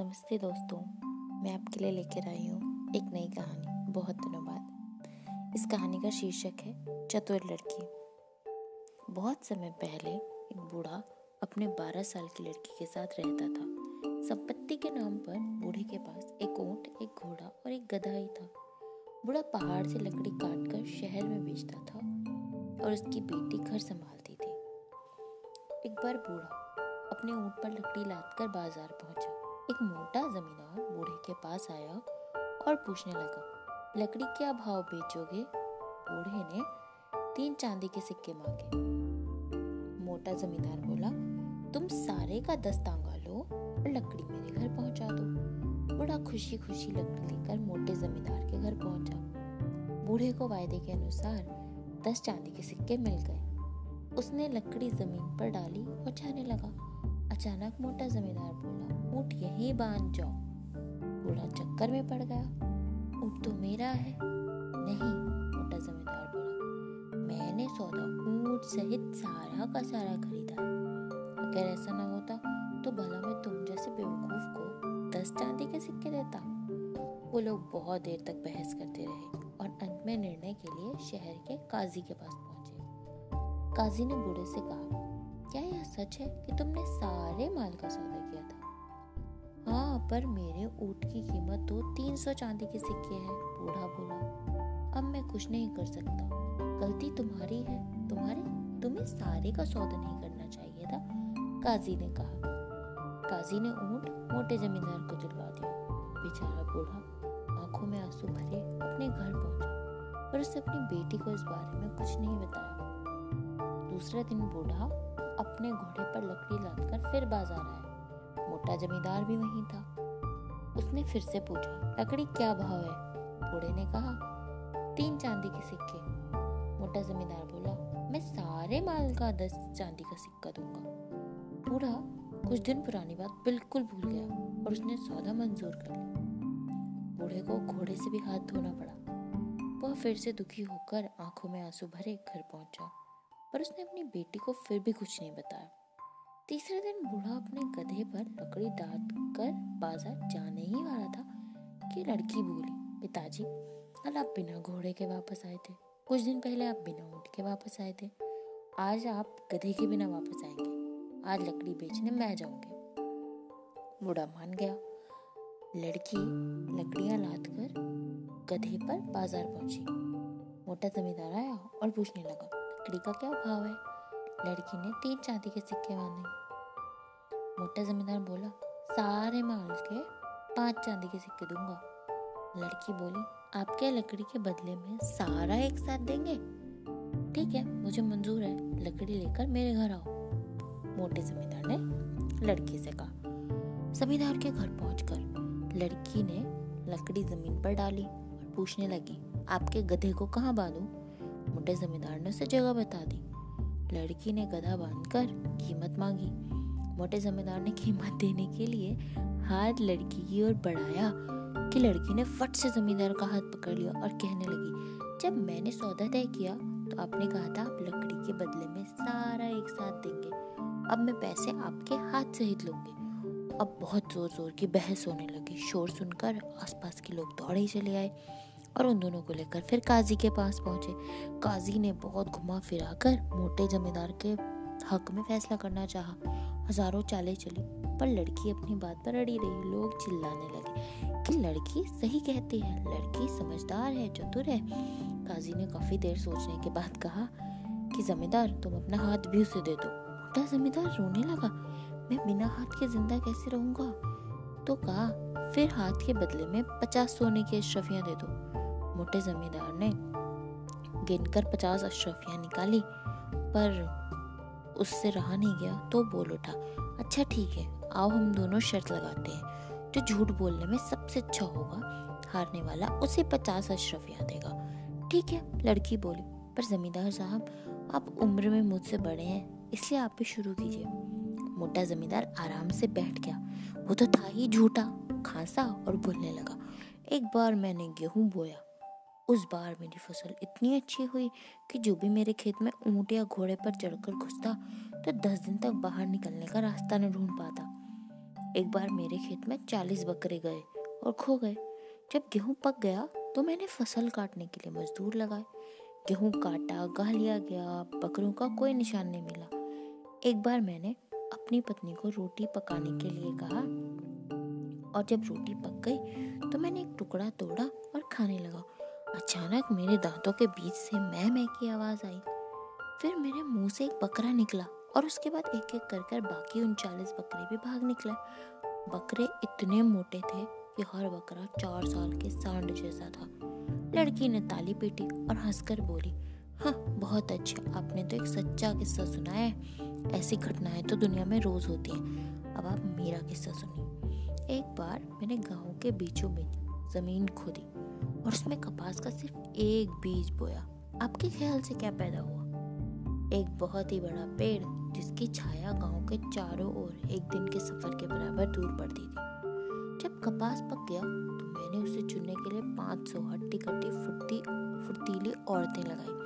नमस्ते दोस्तों, मैं आपके लिए लेकर आई हूँ एक नई कहानी। बहुत दिनों बाद। इस कहानी का शीर्षक है, चतुर लड़की। बहुत समय पहले एक बूढ़ा अपने 12 साल की लड़की के साथ रहता था। संपत्ति के नाम पर बूढ़े के पास एक ऊँट, एक घोड़ा और एक गधा ही था। बूढ़ा पहाड़ से लकड़ी काट कर शहर में बेचता था और उसकी बेटी घर संभालती थी। एक बार बूढ़ा अपने ऊँट पर लकड़ी लाद कर बाज़ार पहुँचा। एक मोटा जमींदार बूढ़े के पास आया और पूछने लगा, लकड़ी क्या भाव बेचोगे? बूढ़े ने तीन चांदी के सिक्के मांगे। मोटा जमींदार बोला, तुम सारे का दस तांगा लो और लकड़ी मेरे घर पहुँचा दो। बूढ़ा खुशी खुशी लकड़ी लेकर मोटे जमींदार के घर पहुँचा। बूढ़े को वायदे के अनुसार दस चांदी के सिक्के मिल गए। उसने लकड़ी ज़मीन पर डाली और जाने लगा। अचानक मोटा जमींदार बोला ऊँट यहीं बाँध जाओ। बूढ़ा चक्कर में पड़ गया। ऊँट तो मेरा है। नहीं, मोटा जमींदार बोला मैंने सौदा ऊँट सहित सारा का सारा खरीदा अगर ऐसा ना होता तो भला मैं तुम जैसे बेवकूफ़ को दस चांदी के सिक्के देता। वो लोग बहुत देर तक बहस करते रहे और अंत में निर्णय के लिए शहर के काजी के पास पहुँचे। काजी ने बूढ़े से कहा, क्या यह सच है कि तुमने सारे माल का सौदा पर मेरे ऊँट की कीमत तो तीन सौ चांदी के सिक्के हैं, बूढ़ा बोला। अब मैं कुछ नहीं कर सकता। गलती तुम्हारी है। तुम्हारे, तुम्हें सारे का सौदा नहीं करना चाहिए था, काजी ने कहा। काजी ने ऊँट मोटे जमींदार को दिलवा दिया। बेचारा बूढ़ा आँखों में आँसू भरे अपने घर पहुँचा पर उसने अपनी बेटी को इस बारे में कुछ नहीं बताया। दूसरे दिन बूढ़ा अपने घोड़े पर लकड़ी लादकर फिर बाज़ार आया। मोटा जमींदार भी वहीं था। उसने फिर से पूछा, लकड़ी क्या भाव है? बूढ़े ने कहा, तीन चांदी के सिक्के। मोटा जमींदार बोला, मैं सारे माल का दस चांदी का सिक्का दूँगा। बूढ़ा कुछ दिन पुरानी बात बिल्कुल भूल गया और उसने सौदा मंजूर कर लिया। बूढ़े को घोड़े से भी हाथ धोना पड़ा। वह फिर से दुखी होकर आँखों में आँसू भरे घर पहुँचा, पर उसने अपनी बेटी को फिर भी कुछ नहीं बताया। तीसरे दिन बूढ़ा अपने गधे पर लकड़ी डाल कर बाज़ार जाने ही वाला था कि लड़की बोली, पिताजी, कल आप बिना घोड़े के वापस आए थे। कुछ दिन पहले आप बिना ऊँट के वापस आए थे। आज आप गधे के बिना वापस आएँगे। आज लकड़ी बेचने मैं जाऊँगी। बूढ़ा मान गया। लड़की लकड़ियाँ लाद कर गधे पर बाज़ार पहुँची। मोटा जमींदार आया और पूछने लगा, लकड़ी का क्या भाव है? लड़की ने तीन चांदी के सिक्के बांधे। मोटा जमींदार बोला, सारे माल के पाँच चांदी के सिक्के दूँगा। लड़की बोली आप क्या लकड़ी के बदले में सारा एक साथ देंगे? ठीक है, मुझे मंजूर है, लकड़ी लेकर मेरे घर आओ। मोटे जमींदार ने लड़की से कहा। जमींदार के घर पहुंचकर लड़की ने लकड़ी ज़मीन पर डाली और पूछने लगी, आपके गधे को कहाँ बांधू? मोटे जमींदार ने उसे जगह बता दी। लड़की ने गधा बांधकर कीमत मांगी। मोटे जमींदार ने कीमत देने के लिए हाथ लड़की की ओर बढ़ाया कि लड़की ने फट से जमींदार का हाथ पकड़ लिया और कहने लगी, जब मैंने सौदा तय किया तो आपने कहा था आप लकड़ी के बदले में सारा एक साथ देंगे। अब मैं पैसे आपके हाथ सहित लूँगी। अब बहुत ज़ोर ज़ोर की बहस होने लगी। शोर सुनकर आसपास के लोग दौड़े चले आए। और उन दोनों को लेकर फिर काजी के पास पहुँचे। काजी ने बहुत घुमा फिरा कर मोटे जमींदार के हक में फैसला करना चाहा। हज़ारों चाले चली, पर लड़की अपनी बात पर अड़ी रही। लोग चिल्लाने लगे, कि लड़की सही कहती है? लड़की समझदार है, चतुर है? काजी ने काफ़ी देर सोचने के बाद कहा, कि जमींदार, तुम अपना हाथ भी उसे दे दो। मोटा जमींदार, रोने लगा? मैं बिना हाथ के ज़िंदा कैसे रहूँगा? तो कहा फिर हाथ के बदले में पचास सोने की अशरफियाँ दे दो। मोटे जमींदार ने गिनकर पचास अशरफियाँ निकाली, पर उससे रहा नहीं गया तो बोल उठा अच्छा ठीक है, आओ हम दोनों शर्त लगाते हैं। जो झूठ बोलने में सबसे अच्छा होगा, हारने वाला उसे पचास अशरफियाँ देगा। ठीक है, लड़की बोली, पर जमींदार साहब, आप उम्र में मुझसे बड़े हैं, इसलिए आप भी शुरू कीजिए। मोटा जमींदार आराम से बैठ गया। वो तो था ही झूठा, खांसा और बोलने लगा, एक बार मैंने गेहूँ बोया। उस बार मेरी फ़सल इतनी अच्छी हुई कि जो भी मेरे खेत में ऊँट या घोड़े पर चढ़कर घुसता तो दस दिन तक बाहर निकलने का रास्ता न ढूंढ पाता। एक बार मेरे खेत में चालीस बकरे गए और खो गए। जब गेहूँ पक गया तो मैंने फ़सल काटने के लिए मजदूर लगाए। गेहूँ काटा गा लिया गया बकरों का कोई निशान नहीं मिला। एक बार मैंने अपनी पत्नी को रोटी पकाने के लिए कहा। और जब रोटी पक गई तो मैंने एक टुकड़ा तोड़ा और खाने लगा। अचानक मेरे दांतों के बीच से मैं मैं की आवाज़ आई। फिर मेरे मुँह से एक बकरा निकला और उसके बाद एक एक कर कर बाकी उनचालीस बकरे भी भाग निकले। बकरे इतने मोटे थे कि हर बकरा चार साल के सांड जैसा था। लड़की ने ताली पीटी और हंसकर बोली हाँ बहुत अच्छा आपने तो एक सच्चा किस्सा सुनाया है। ऐसी घटनाएँ तो दुनिया में रोज होती हैं। अब आप मेरा किस्सा सुनिए। एक बार मैंने गाँव के बीचों बीच ज़मीन खोदी और उसमें कपास का सिर्फ़ एक बीज बोया। आपके ख्याल से क्या पैदा हुआ? एक बहुत ही बड़ा पेड़ जिसकी छाया गाँव के चारों ओर एक दिन के सफ़र के बराबर दूर पड़ती थी। जब कपास पक गया तो मैंने उसे चुनने के लिए पाँच सौ हट्टी कट्टी फुर्ती फुर्तीली औरतें लगाई।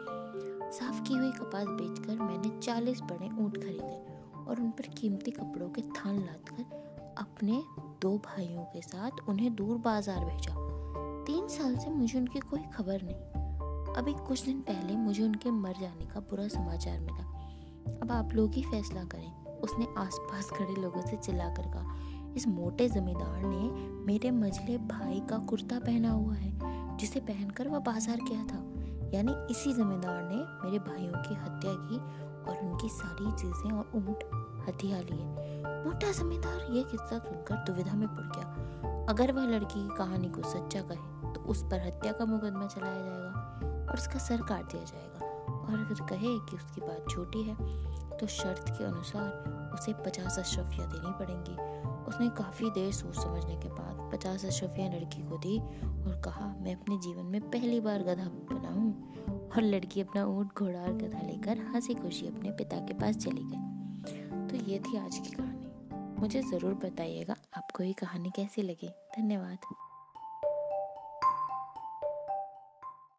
साफ़ की हुई कपास बेचकर मैंने चालीस बड़े ऊँट खरीदे और उन पर कीमती कपड़ों के थान लाद कर अपने दो भाइयों के साथ उन्हें दूर बाज़ार भेजा। तीन साल से मुझे उनकी कोई खबर नहीं। अभी कुछ दिन पहले मुझे उनके मर जाने का बुरा समाचार मिला। अब आप लोग ही फैसला करें, उसने आसपास खड़े लोगों से चिल्लाकर कहा। इस मोटे जमींदार ने मेरे मझले भाई का कुर्ता पहना हुआ है, जिसे पहनकर वह बाज़ार गया था। यानी इसी जमींदार ने मेरे भाइयों की हत्या की और उनकी सारी चीज़ें और ऊँट हथिया लिए। मोटा जमींदार ये किस्सा सुनकर दुविधा में पड़ गया। अगर वह लड़की की कहानी को सच्चा कहे तो उस पर हत्या का मुकदमा चलाया जाएगा और उसका सर काट दिया जाएगा। और अगर कहे कि उसकी बात छोटी है तो शर्त के अनुसार उसे पचास अशरफियाँ देनी पड़ेंगी। उसने काफ़ी देर सोच समझने के बाद पचास अशरफियाँ लड़की को दी और कहा, मैं अपने जीवन में पहली बार गधा बना हूँ। और लड़की अपना ऊँट घोड़ा और गधा लेकर हँसी खुशी अपने पिता के पास चली गई। तो ये थी आज की कहानी। मुझे ज़रूर बताइएगा आपको ये कहानी कैसी लगी। धन्यवाद।